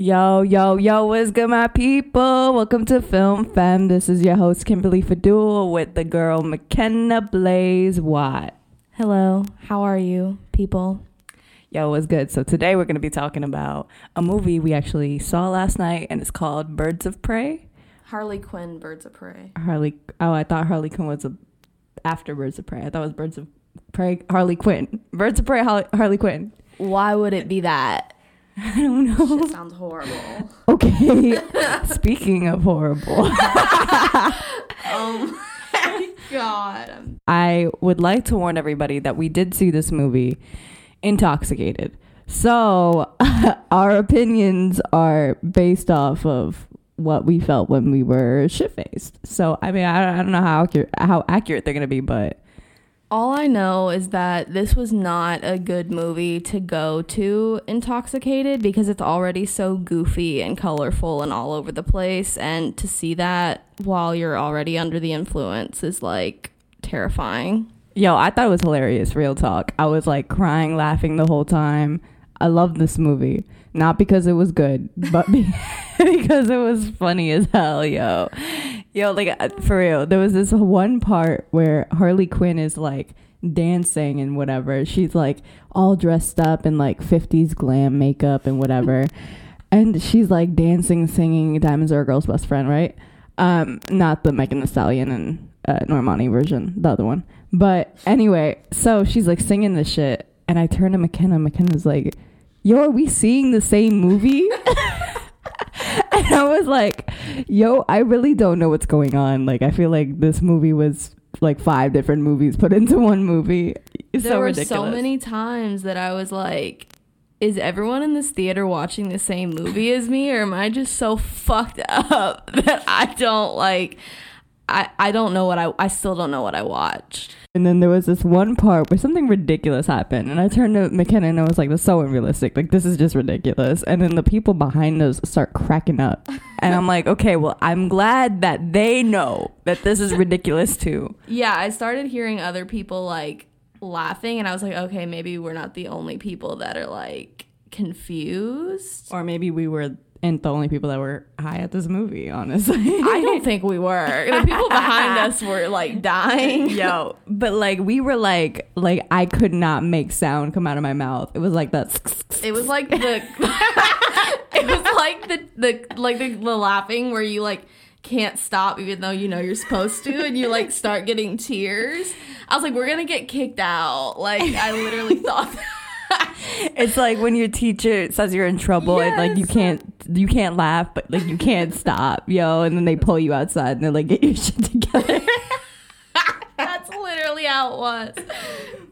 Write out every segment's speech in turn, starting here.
Yo, yo, yo, what's good, my people? Welcome to Film Femme. This is your host, Kimberly Fadul, with the girl McKenna Blaze Watt. Hello, how are you, people? Yo, what's good? So, today we're going to be talking about a movie we actually saw last night, and it's called Birds of Prey. Harley Quinn, Birds of Prey. Harley, oh, I thought Harley Quinn was a, after Birds of Prey. I thought it was Birds of Prey, Harley Quinn. Birds of Prey, Harley, Harley Quinn. Why would it be that? I don't know. Shit sounds horrible. Okay. Speaking of horrible. oh my god. I would like to warn everybody that we did see this movie intoxicated. So, our opinions are based off of what we felt when we were shit faced. So, I mean, I, I don't know how accurate, how accurate they're going to be, but All I know is that this was not a good movie to go to intoxicated because it's already so goofy and colorful and all over the place. And to see that while you're already under the influence is like terrifying. yo, I thought it was hilarious, real talk. I was like crying, laughing the whole time. I love this movie. Not because it was good, but be- because it was funny as hell, yo. Yo, like uh, for real, there was this one part where Harley Quinn is like dancing and whatever. She's like all dressed up in like 50s glam makeup and whatever. and she's like dancing, singing Diamonds Are a Girl's Best Friend, right? Um, not the Megan Thee Stallion and uh, Normani version, the other one. But anyway, so she's like singing this shit, and I turn to McKenna. McKenna's like, "Yo, are we seeing the same movie?" and I was like, "Yo, I really don't know what's going on. Like, I feel like this movie was like five different movies put into one movie. It's there so were ridiculous. so many times that I was like, is everyone in this theater watching the same movie as me or am I just so fucked up that I don't like I, I don't know what I I still don't know what I watched. And then there was this one part where something ridiculous happened, and I turned to McKenna and I was like, "That's so unrealistic. Like, this is just ridiculous." And then the people behind us start cracking up, and I'm like, "Okay, well, I'm glad that they know that this is ridiculous too." Yeah, I started hearing other people like laughing and I was like, okay, maybe we're not the only people that are like confused. Or maybe we were and the only people that were high at this movie. Honestly, I don't think we were. The people behind us were like dying. Yo, but like we were like like I could not make sound come out of my mouth. It was like that. It was like the it was like the the like the, the laughing where you like can't stop even though you know you're supposed to and you like start getting tears. I was like, we're gonna get kicked out. Like I literally thought that. It's like when your teacher says you're in trouble and like you can't you can't laugh but like you can't stop, yo, and then they pull you outside and they're like get your shit together. That's literally how it was.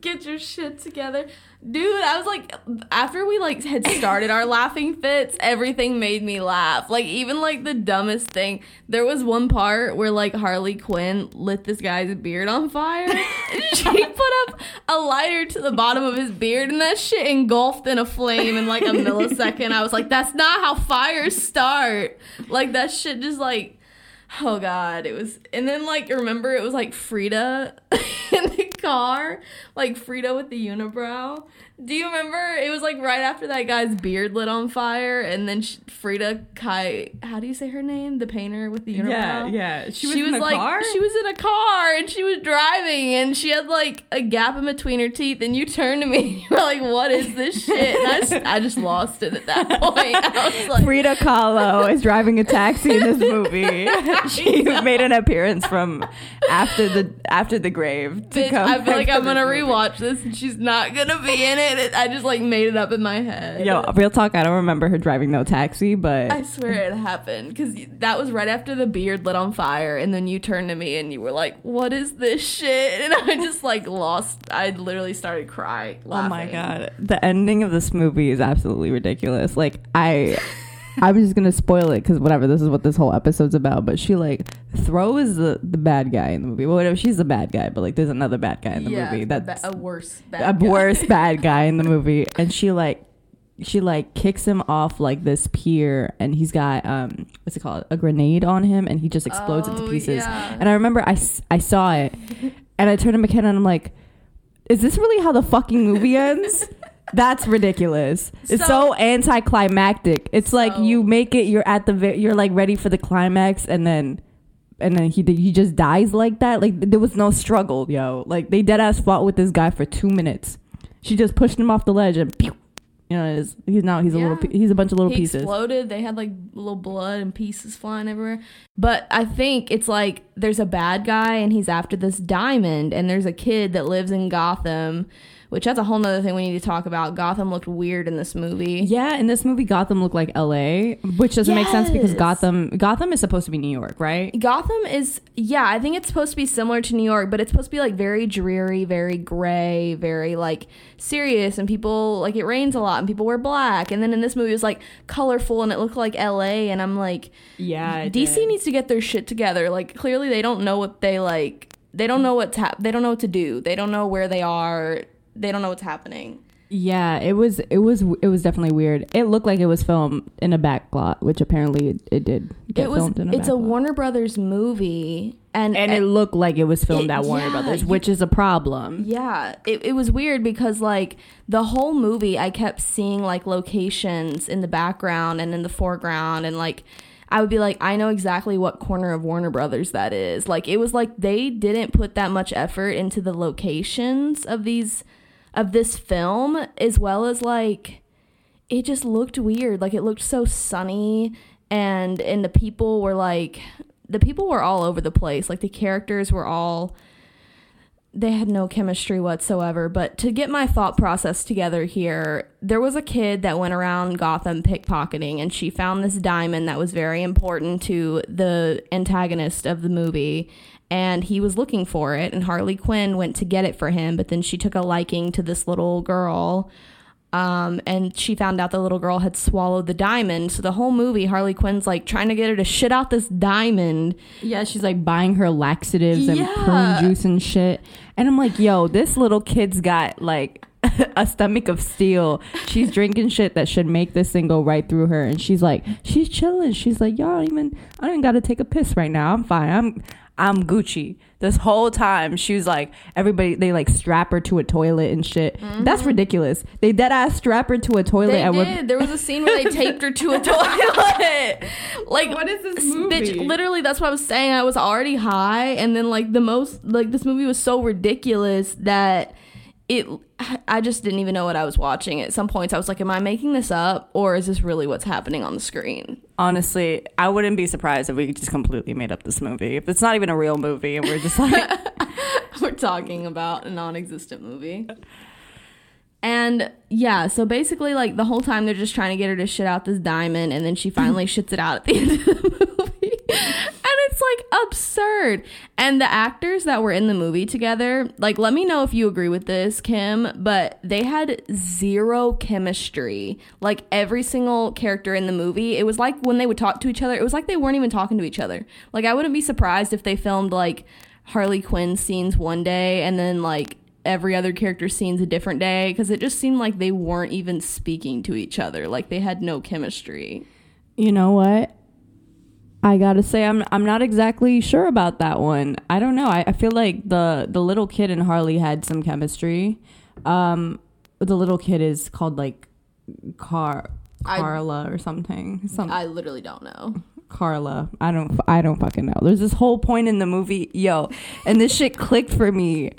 Get your shit together. Dude, I was like after we like had started our laughing fits, everything made me laugh. Like even like the dumbest thing. There was one part where like Harley Quinn lit this guy's beard on fire. she put up a lighter to the bottom of his beard and that shit engulfed in a flame in like a millisecond. I was like, that's not how fires start. Like that shit just like Oh god, it was and then like remember it was like Frida the car, like Frida with the unibrow. Do you remember? It was like right after that guy's beard lit on fire, and then sh Frida Kai. How do you say her name? The painter with the unibrow. yeah. Yeah. She was, like she was in a car and she was driving and she had like a gap in between her teeth and you turned to me and you were like, "What is this shit?" And I just, I just lost it at that point. I was like, Frida Kahlo is driving a taxi in this movie. she made an appearance from after the after the grave to Bitch, come. I feel like I'm gonna this movie. rewatch this and she's not gonna be in it. It- I just like made it up in my head. Yo, real talk. I don't remember her driving no taxi, but I swear it happened because that was right after the beard lit on fire, and then you turned to me and you were like, "What is this shit?" And I just like lost. I literally started crying. Oh my god, the ending of this movie is absolutely ridiculous. Like I, I'm just gonna spoil it because whatever. This is what this whole episode's about. But she like throws the the bad guy in the movie. Well, whatever. She's the bad guy, but like there's another bad guy in the yeah, movie. a That's ba- a worse, a bad guy. worse bad guy in the movie, and she like she like kicks him off like this pier, and he's got um what's it called a grenade on him, and he just explodes into Oh, pieces. yeah. And I remember I, I saw it, and I turned to McKenna and I'm like, is this really how the fucking movie ends? That's ridiculous. It's So- so anticlimactic. It's like you make it. You're at the. You're like ready for the climax, and then, and then he he just dies like that. Like there was no struggle, yo. Like they dead ass fought with this guy for two minutes. She just pushed him off the ledge and, pew, you know, he's now he's a little. Yeah. pe- He's a bunch of little he pieces. exploded. They had like little blood and pieces flying everywhere. But I think it's like there's a bad guy and he's after this diamond, and there's a kid that lives in Gotham, which that's a whole nother thing we need to talk about. Gotham looked weird in this movie. Yeah, in this movie, Gotham looked like L.A., which doesn't make sense because Gotham Gotham is supposed to be New York, right? Gotham is yeah, I think it's supposed to be similar to New York, but it's supposed to be like very dreary, very gray, very like serious and people like it rains a lot and people wear black. And then in this movie it was like colorful and it looked like LA and I'm like Yeah, DC needs to get their shit together. Like clearly they don't know what they like. They don't know what's hap- they don't know what to do. They don't know where they are. They don't know what's happening. Yeah, it was it was it was definitely weird. It looked like it was filmed in a back lot, which apparently it, it did get it was filmed in a it's back a lot. Warner Brothers movie and and it looked like it was filmed It- at Warner yeah, Brothers, you- which is a problem. Yeah, it, it was weird because like the whole movie, I kept seeing like locations in the background and in the foreground, and like I would be like, I know exactly what corner of Warner Brothers that is. Like it was like they didn't put that much effort into the locations of these of this film, as well as like it just looked weird. Like it looked so sunny, and and the people were like the people were all over the place. Like the characters were all they had no chemistry whatsoever. But to get my thought process together here, there was a kid that went around Gotham pickpocketing, and she found this diamond that was very important to the antagonist of the movie. And he was looking for it, and Harley Quinn went to get it for him, but then she took a liking to this little girl. Um, and she found out the little girl had swallowed the diamond. So the whole movie, Harley Quinn's like trying to get her to shit out this diamond. Yeah, she's like buying her laxatives and Yeah. prune juice and shit. And I'm like, yo, this little kid's got like a stomach of steel. She's drinking shit that should make this thing go right through her. And she's like, she's chilling. She's like, y'all even, I don't even got to take a piss right now. I'm fine. I'm, I'm Gucci. This whole time, she was like, everybody, they like strap her to a toilet and shit. That's mm-hmm. ridiculous. They dead ass strap her to a toilet. They and we're- did. There was a scene where they taped her to a toilet. Like What is this movie? Bitch, literally, that's what I was saying. I was already high, and then like the most, like this movie was so ridiculous that it. I just didn't even know what I was watching. At some points, I was like, "Am I making this up, or is this really what's happening on the screen?" Honestly, I wouldn't be surprised if we just completely made up this movie. If it's not even a real movie and we're just like, We're talking about a non-existent movie. And yeah, so basically, like the whole time they're just trying to get her to shit out this diamond, and then she finally shits it out at the end of the movie. Like absurd. And the actors that were in the movie together, like, let me know if you agree with this, Kim, but they had zero chemistry. Like, every single character in the movie, it was like when they would talk to each other, it was like they weren't even talking to each other. Like, I wouldn't be surprised if they filmed like Harley Quinn scenes one day and then like every other character scenes a different day because it just seemed like they weren't even speaking to each other. Like they had no chemistry. you know what? I gotta say, I'm I'm not exactly sure about that one. I don't know. I, I feel like the the little kid and Harley had some chemistry. Um, the little kid is called like Car I- Carla or something. Some I literally don't know. Carla. I don't I don't fucking know. There's this whole point in the movie, yo, and this shit clicked for me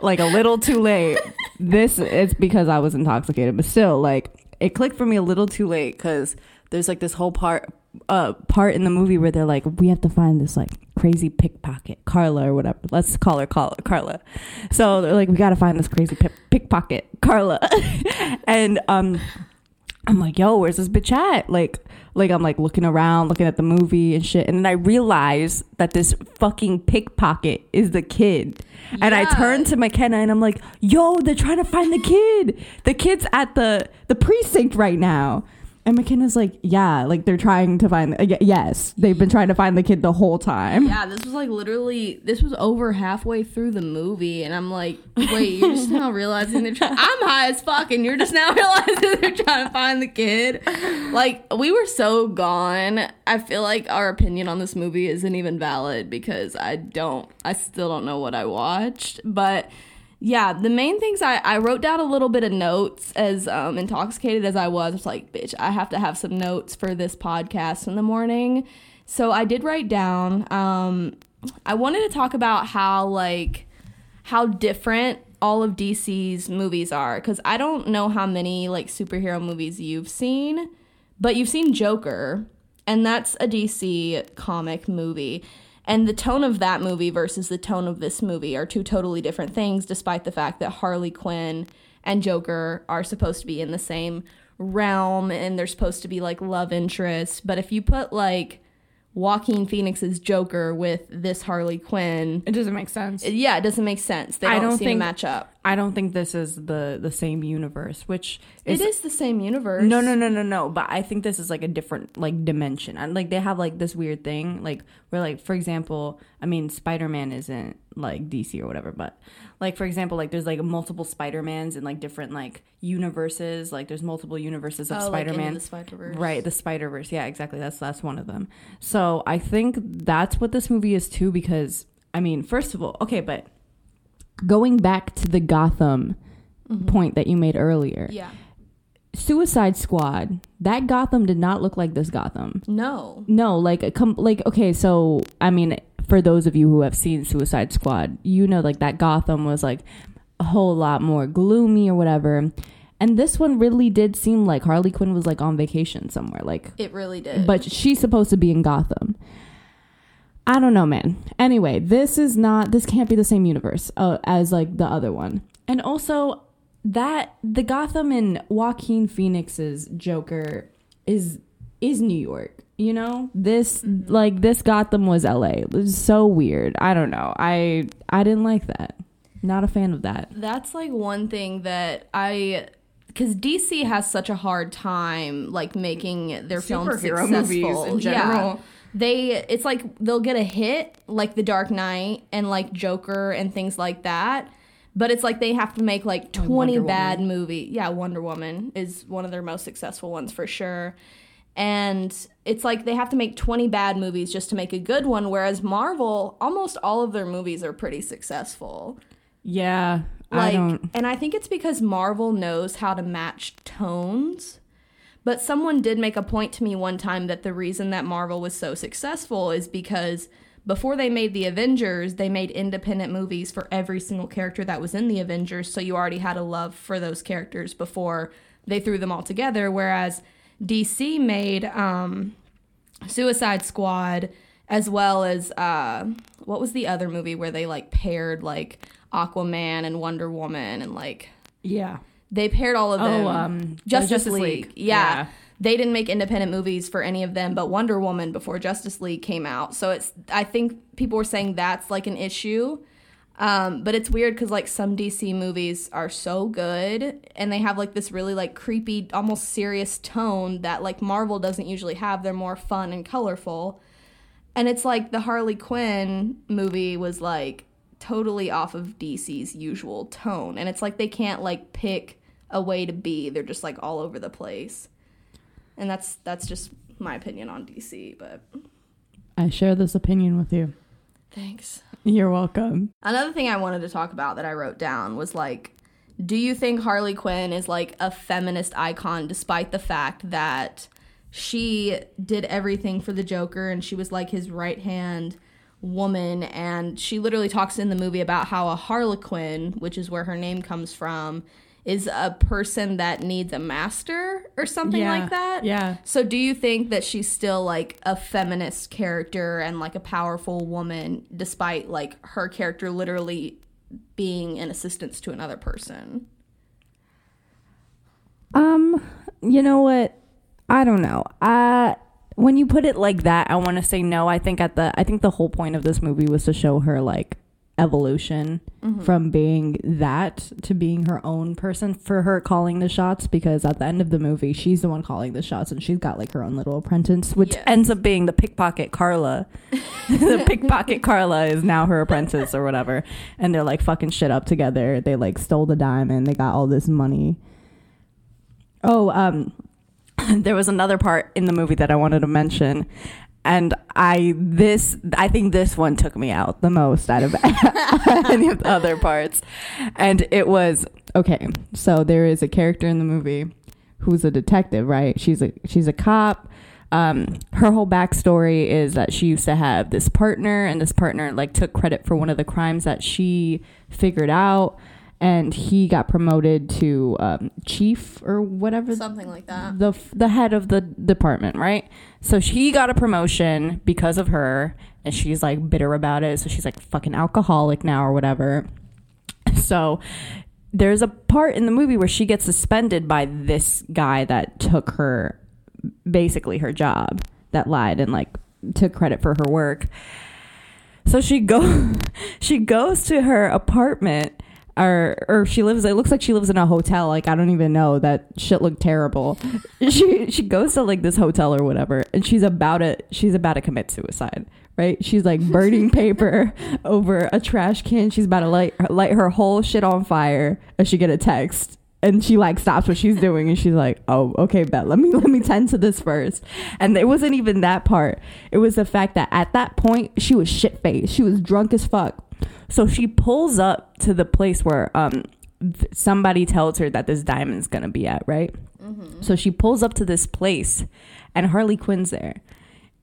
like a little too late. this it's because I was intoxicated, but still like it clicked for me a little too late cuz there's like this whole part uh part in the movie where they're like we have to find this like crazy pickpocket Carla or whatever. Let's call her Carla. Carla. So they're like we got to find this crazy pick, pickpocket Carla. and um I'm like, yo, where's this bitch at? Like, like I'm like looking around, looking at the movie and shit, and then I realize that this fucking pickpocket is the kid. And I turn to McKenna and I'm like, yo, they're trying to find the kid. The kid's at the the precinct right now. And McKenna's like, yeah, like they're trying to find. Uh, yes, they've been trying to find the kid the whole time. Yeah, this was like literally this was over halfway through the movie, and I'm like, wait, you're just now realizing they're trying. I'm high as fuck, and you're just now realizing they're trying to find the kid. Like we were so gone. I feel like our opinion on this movie isn't even valid because I don't. I still don't know what I watched, but yeah, the main things I, I wrote down a little bit of notes as um, intoxicated as I was. I was like, bitch, I have to have some notes for this podcast in the morning. So I did write down. Um, I wanted to talk about how like how different all of DC's movies are because I don't know how many like superhero movies you've seen, but you've seen Joker, and that's a DC comic movie. And the tone of that movie versus the tone of this movie are two totally different things, despite the fact that Harley Quinn and Joker are supposed to be in the same realm and they're supposed to be like love interests. But if you put like Joaquin Phoenix's Joker with this Harley Quinn, It doesn't make sense. yeah, it doesn't make sense. They I don't, don't seem think- to match up. I don't think this is the the same universe, which is it is the same universe. No, no, no, no, no. But I think this is like a different like dimension. And like they have like this weird thing, like where like for example, I mean Spider Man isn't like DC or whatever, but like for example, like there's like multiple Spider Mans in like different like universes. Like there's multiple universes of Oh, Spider Man, the Spider-Verse. Right, the Spider Verse. Yeah, exactly. That's that's one of them. So I think that's what this movie is too. Because I mean, first of all, okay, but going back to the Gotham mm-hmm. point that you made earlier, Yeah. Suicide Squad, that Gotham did not look like this Gotham. No. No, like a com- like okay, so I mean, for those of you who have seen Suicide Squad, you know like that Gotham was like a whole lot more gloomy or whatever. And this one really did seem like Harley Quinn was like on vacation somewhere, like It really did. but she's supposed to be in Gotham. I don't know, man. Anyway, this is not. This can't be the same universe uh, as like the other one. And also, that the Gotham in Joaquin Phoenix's Joker is is New York. You know, this like this Gotham was L.A. It was so weird. I don't know. I I didn't like that. Not a fan of that. That's like one thing that I because DC has such a hard time like making their films Superhero successful. movies in Yeah. They it's like they'll get a hit like The Dark Knight and like Joker and things like that. But it's like they have to make like 20 Wonder bad movie. Yeah, Wonder Woman is one of their most successful ones for sure. And it's like they have to make 20 bad movies just to make a good one whereas Marvel almost all of their movies are pretty successful Yeah, I like don't. and i think it's because marvel knows how to match tones but someone did make a point to me one time that the reason that marvel was so successful is because before they made the avengers they made independent movies for every single character that was in the avengers so you already had a love for those characters before they threw them all together whereas dc made um, suicide squad as well as uh, what was the other movie where they like paired like Aquaman and Wonder Woman and like Yeah. They paired all of them. Oh, um, Justice, Justice League. League. Yeah. Yeah. They didn't make independent movies for any of them but Wonder Woman before Justice League came out. So it's I think people were saying that's like an issue. Um, but it's weird because like some DC movies are so good and they have like this really like creepy, almost serious tone that like Marvel doesn't usually have. They're more fun and colorful. And it's like the Harley Quinn movie was like totally off of DC's usual tone. And it's like they can't like pick a way to be. They're just like all over the place. And that's that's just my opinion on DC, but I share this opinion with you. thanks. You're welcome. Another thing I wanted to talk about that I wrote down was like, do you think Harley Quinn is like a feminist icon despite the fact that she did everything for the Joker and she was like his right hand woman? And she literally talks in the movie about how a Harlequin, which is where her name comes from, is a person that needs a master or something Yeah. like that. Yeah. So do you think that she's still like a feminist character and like a powerful woman despite like her character literally being an assistance to another person? Um, you know what? I don't know. Uh when you put it like that, I want to say no. I think at the I think the whole point of this movie was to show her like evolution from being that to being her own person for her calling the shots because at the end of the movie she's the one calling the shots and she's got like her own little apprentice which Yes. ends up being the pickpocket Carla. the pickpocket Carla is now her apprentice or whatever and they're like fucking shit up together. They like stole the diamond, they got all this money. Oh, um, there was another part in the movie that I wanted to mention. And I this I think this one took me out the most out of any of the other parts. And it was okay. So there is a character in the movie who's a detective, right? She's a she's a cop. Um, her whole backstory is that she used to have this partner, and this partner like took credit for one of the crimes that she figured out, and he got promoted to um, chief or whatever Something like that. the the head of the department, right? So she got a promotion because of her, and she's like bitter about it. So she's like fucking alcoholic now or whatever. So there's a part in the movie where she gets suspended by this guy that took her basically her job, that lied and like took credit for her work. So she go she goes to her apartment or or she lives it looks like she lives in a hotel like I don't even know that shit looked terrible. she she goes to like this hotel or whatever and she's about to she's about to commit suicide. Right? She's like burning paper over a trash can. She's about to light light her whole shit on fire and she get a text and she like stops what she's doing and she's like oh okay bet let me let me tend to this first and it wasn't even that part it was the fact that at that point she was shit faced she was drunk as fuck so she pulls up to the place where um somebody tells her that this diamond's gonna be at right? So she pulls up to this place and harley quinn's there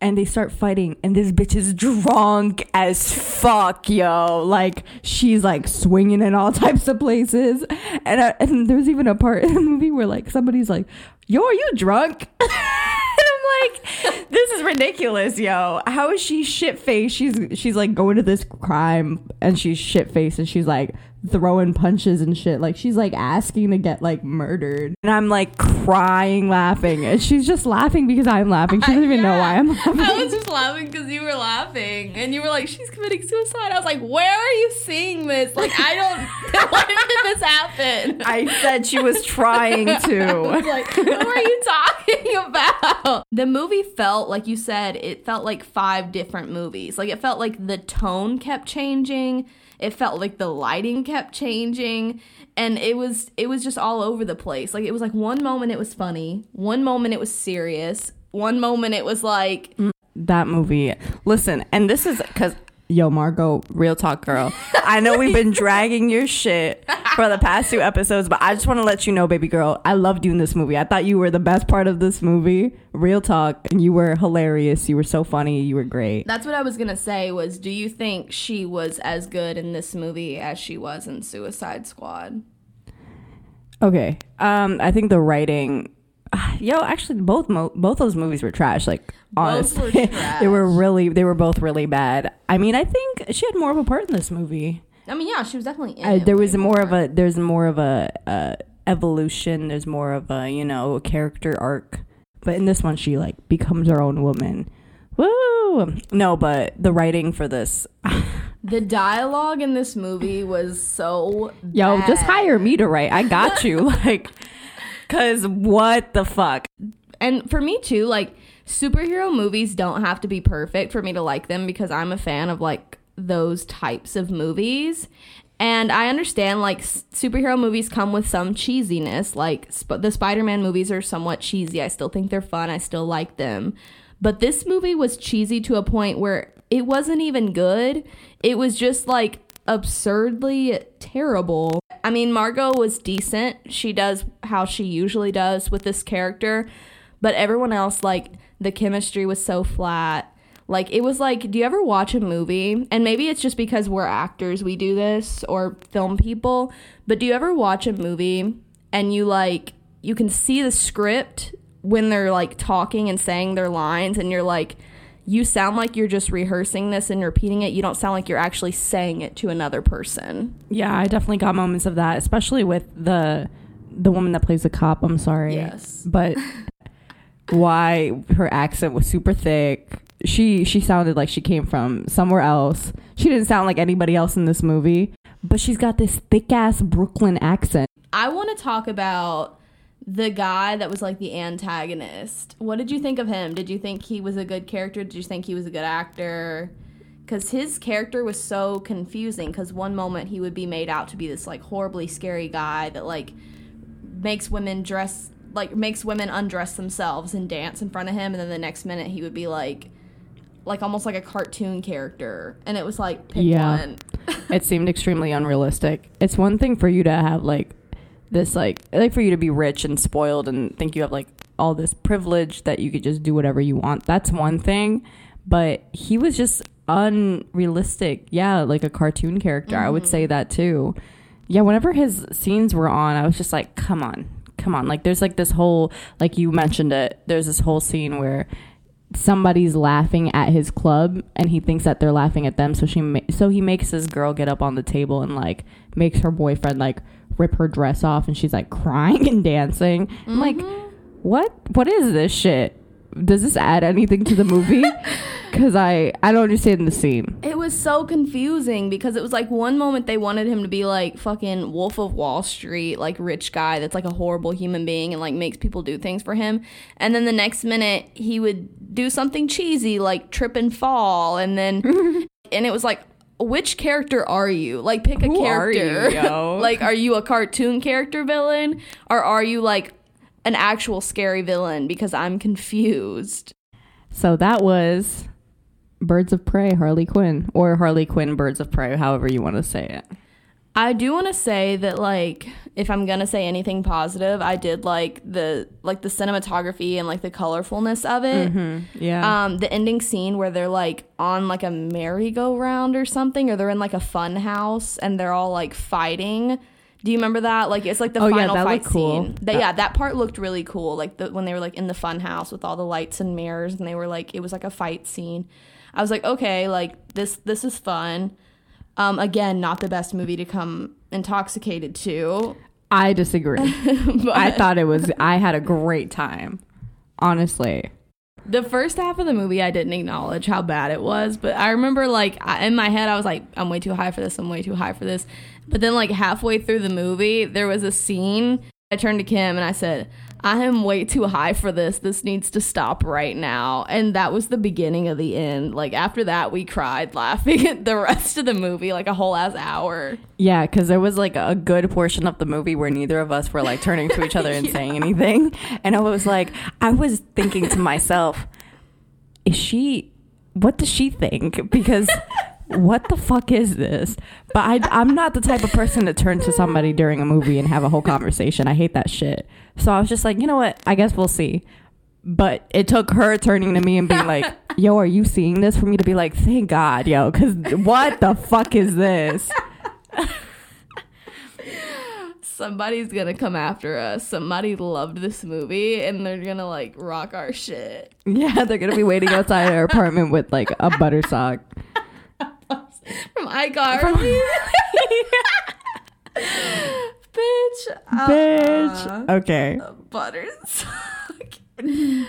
and they start fighting and this bitch is drunk as fuck yo. Like she's like swinging in all types of places. And, uh, and there's even a part in the movie where like somebody's like yo are you drunk i'm like this is ridiculous yo. How is she shit faced she's she's like going to this crime and she's shit faced and she's like throwing punches and shit like she's like asking to get like murdered and i'm like crying laughing and she's just laughing because i'm laughing she doesn't even know why i'm laughing I was just laughing because you were laughing and you were like, she's committing suicide. I was like, where are you seeing this? Like, I don't, when did this happen? I said she was trying I was to. like, who are you talking about? The movie felt, like you said, it felt like five different movies. Like, it felt like the tone kept changing. It felt like the lighting kept changing. And it was it was just all over the place. Like it was like one moment it was funny, one moment it was serious, one moment it was like that movie. Listen, and this is because. Yo, Margot, real talk girl. I know we've been dragging your shit for the past two episodes, but I just want to let you know, baby girl, I loved you in this movie. I thought you were the best part of this movie. Real talk. And you were hilarious. You were so funny. You were great. That's what I was gonna say. Was do you think she was as good in this movie as she was in Suicide Squad? Okay. Um, I think the writing. Yo, actually, both mo- both those movies were trash. Like Both were honestly, they were really they were both really bad. I mean, I think she had more of a part in this movie. I mean, yeah, she was definitely in. Uh, it there was more of a there's more of a uh, evolution. There's more of a you know character arc. But in this one, she like becomes her own woman. Woo! No, but the writing for this, The dialogue in this movie was so. yo, just hire me to write. I got you. like, cause what the fuck? And for me too, like superhero movies don't have to be perfect for me to like them because I'm a fan of like those types of movies. And I understand like s- superhero movies come with some cheesiness. Like sp- the Spider-Man movies are somewhat cheesy. I still think they're fun. I still like them. But this movie was cheesy to a point where it wasn't even good. It was just like absurdly terrible. I mean, Margot was decent. She does how she usually does with this character, but everyone else like the chemistry was so flat. Like it was like, do you ever watch a movie? And maybe it's just because we're actors we do this or film people, but do you ever watch a movie and you like you can see the script when they're like talking and saying their lines and you're like you sound like you're just rehearsing this and repeating it. You don't sound like you're actually saying it to another person. Yeah, I definitely got moments of that, especially with the the woman that plays the cop. I'm sorry, Yes. but why her accent was super thick. She she sounded like she came from somewhere else. She didn't sound like anybody else in this movie, but she's got this thick ass Brooklyn accent. I want to talk about the guy that was like the antagonist. What did you think of him? Did you think he was a good character? Did you think he was a good actor? Because his character was so confusing. Because one moment he would be made out to be this like horribly scary guy that like makes women dress like makes women undress themselves and dance in front of him, and then the next minute he would be like like almost like a cartoon character, and it was like pick Yeah. one. it seemed extremely unrealistic. It's one thing for you to have like this like like for you to be rich and spoiled and think you have like all this privilege that you could just do whatever you want. That's one thing, but he was just unrealistic. Yeah, like a cartoon character. I would say mm-hmm. that too. Yeah, whenever his scenes were on, I was just like, "Come on. Come on." Like there's like this whole like you mentioned it. There's this whole scene where somebody's laughing at his club and he thinks that they're laughing at them so she ma- so he makes this girl get up on the table and like makes her boyfriend like rip her dress off and she's like crying and dancing. I'm like mm-hmm. what? What is this shit? Does this add anything to the movie? Because i i don't understand the scene. It was so confusing because it was like one moment they wanted him to be like fucking Wolf of Wall Street, like rich guy that's like a horrible human being and like makes people do things for him. And then the next minute he would do something cheesy like trip and fall. And then, and it was like, which character are you? Like pick a Who are character. you, yo? like, are you a cartoon character villain or are you like an actual scary villain? Because I'm confused. so that was birds of prey harley quinn or harley quinn birds of prey however you want to say it I do want to say that like if I'm going to say anything positive, I did like the like the cinematography and like the colorfulness of it. yeah Um the ending scene where they're like on like a merry-go-round or something or they're in like a fun house and they're all like fighting. Do you remember that? Like it's like the Oh, yeah, final that fight looked cool. scene. That, yeah, that part looked really cool. Like the, when they were like in the fun house with all the lights and mirrors and they were like it was like a fight scene. I was like, okay, like this this is fun. Um, again, not the best movie to come intoxicated to. I disagree. But I thought it was. I had a great time. Honestly, the first half of the movie, I didn't acknowledge how bad it was, but I remember like I, in my head, I was like, I'm way too high for this. I'm way too high for this. But then like halfway through the movie, there was a scene. I turned to Kim and I said, I am way too high for this. This needs to stop right now. And that was the beginning of the end. Like after that, we cried laughing at the rest of the movie, like a whole ass hour. yeah, because there was like a good portion of the movie where neither of us were like turning to each other and saying anything, and I was like, I was thinking to myself, is she? What does she think? Because. What the fuck is this? But I, I'm not the type of person to turn to somebody during a movie and have a whole conversation. I hate that shit. So I was just like, you know what? I guess we'll see. But it took her turning to me and being like, yo, are you seeing this? For me to be like, thank God, yo, because what the fuck is this? Somebody's gonna come after us. Somebody loved this movie and they're gonna like rock our shit. Yeah, they're going to be waiting outside our apartment with like a butter sock. From iCarly. Bitch. uh, Bitch. Okay. Buttersock.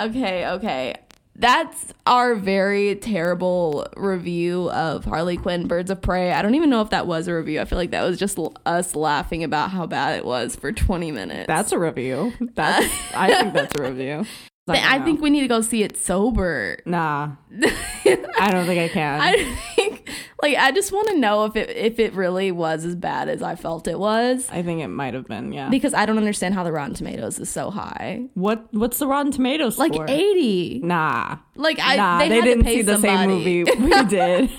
okay, okay. That's our very terrible review of Harley Quinn Birds of Prey. I don't even know if that was a review. I feel like that was just l- us laughing about how bad it was for 20 minutes. That's a review. That's, I think that's a review. I think we need to go see it sober. Nah. I don't think I can. I think like I just want to know if it if it really was as bad as I felt it was I think it might have been, yeah. because I don't understand how the Rotten Tomatoes is so high. what What's the Rotten Tomatoes Like 80. Nah. Like I nah, they, they, didn't see the same movie we did.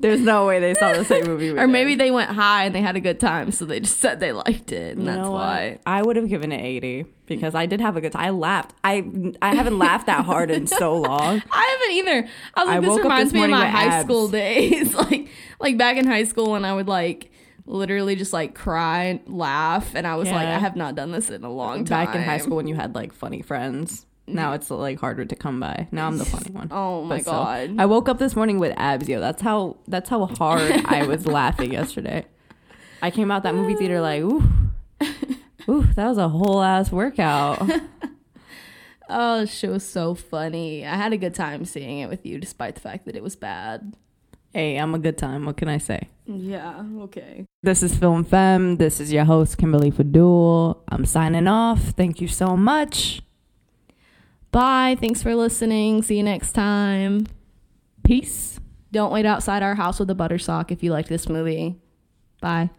There's no way they saw the same movie or did. maybe they went high and they had a good time so they just said they liked it and You that's why. I would have given it 80 because I did have a good time. I laughed. I I haven't laughed that hard in so long. I haven't either. I was like, I this reminds this me of my high abs. school days. like like back in high school when I would like literally just like cry and laugh and I was like, I have not done this in a long time. Back in high school when you had like funny friends. Now it's like harder to come by. Now I'm the funny one. Oh my still, god. I woke up this morning with abs, yo. That's how that's how hard I was laughing yesterday. I came out that movie theater like, ooh, ooh, that was a whole ass workout. Oh, shit was so funny. I had a good time seeing it with you, despite the fact that it was bad. hey, I'm a good time. What can I say? Yeah, okay. This is Film Femme. This is your host, Kimberly Fadul. I'm signing off. Thank you so much. Bye. Thanks for listening. See you next time. Peace. Don't wait outside our house with a butter sock if you like this movie. Bye.